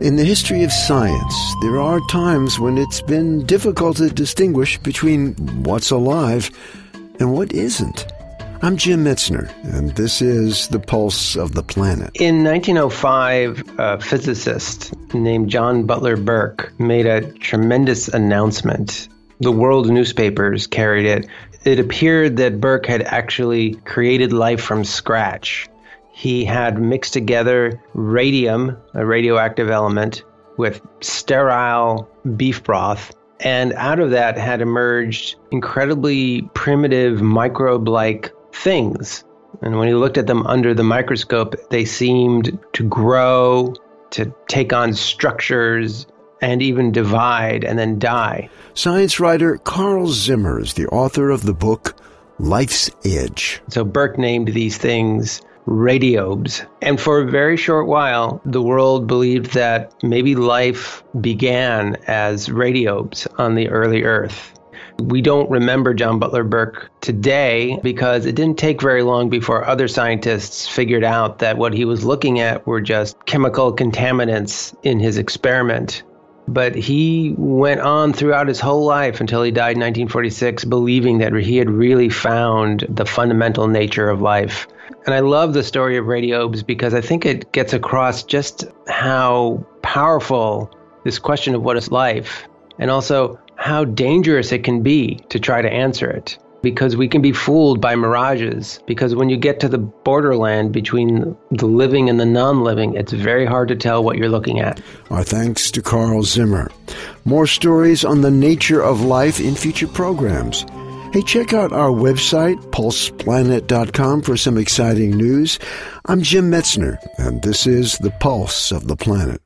In the history of science, there are times when it's been difficult to distinguish between what's alive and what isn't. I'm Jim Metzner, and this is The Pulse of the Planet. In 1905, a physicist named John Butler Burke made a tremendous announcement. The world newspapers carried it. It appeared that Burke had actually created life from scratch. He had mixed together radium, a radioactive element, with sterile beef broth. And out of that had emerged incredibly primitive microbe like things. And when he looked at them under the microscope, they seemed to grow, to take on structures, and even divide and then die. Science writer Carl Zimmer is the author of the book Life's Edge. So Burke named these things radiobes. And for a very short while, the world believed that maybe life began as radiobes on the early Earth. We don't remember John Butler Burke today because it didn't take very long before other scientists figured out that what he was looking at were just chemical contaminants in his experiment. But he went on throughout his whole life until he died in 1946, believing that he had really found the fundamental nature of life. And I love the story of radiobes because I think it gets across just how powerful this question of what is life and also how dangerous it can be to try to answer it. Because we can be fooled by mirages. Because when you get to the borderland between the living and the non living, it's very hard to tell what you're looking at. Our thanks to Carl Zimmer. More stories on the nature of life in future programs. Hey, check out our website, pulseplanet.com, for some exciting news. I'm Jim Metzner, and this is The Pulse of the Planet.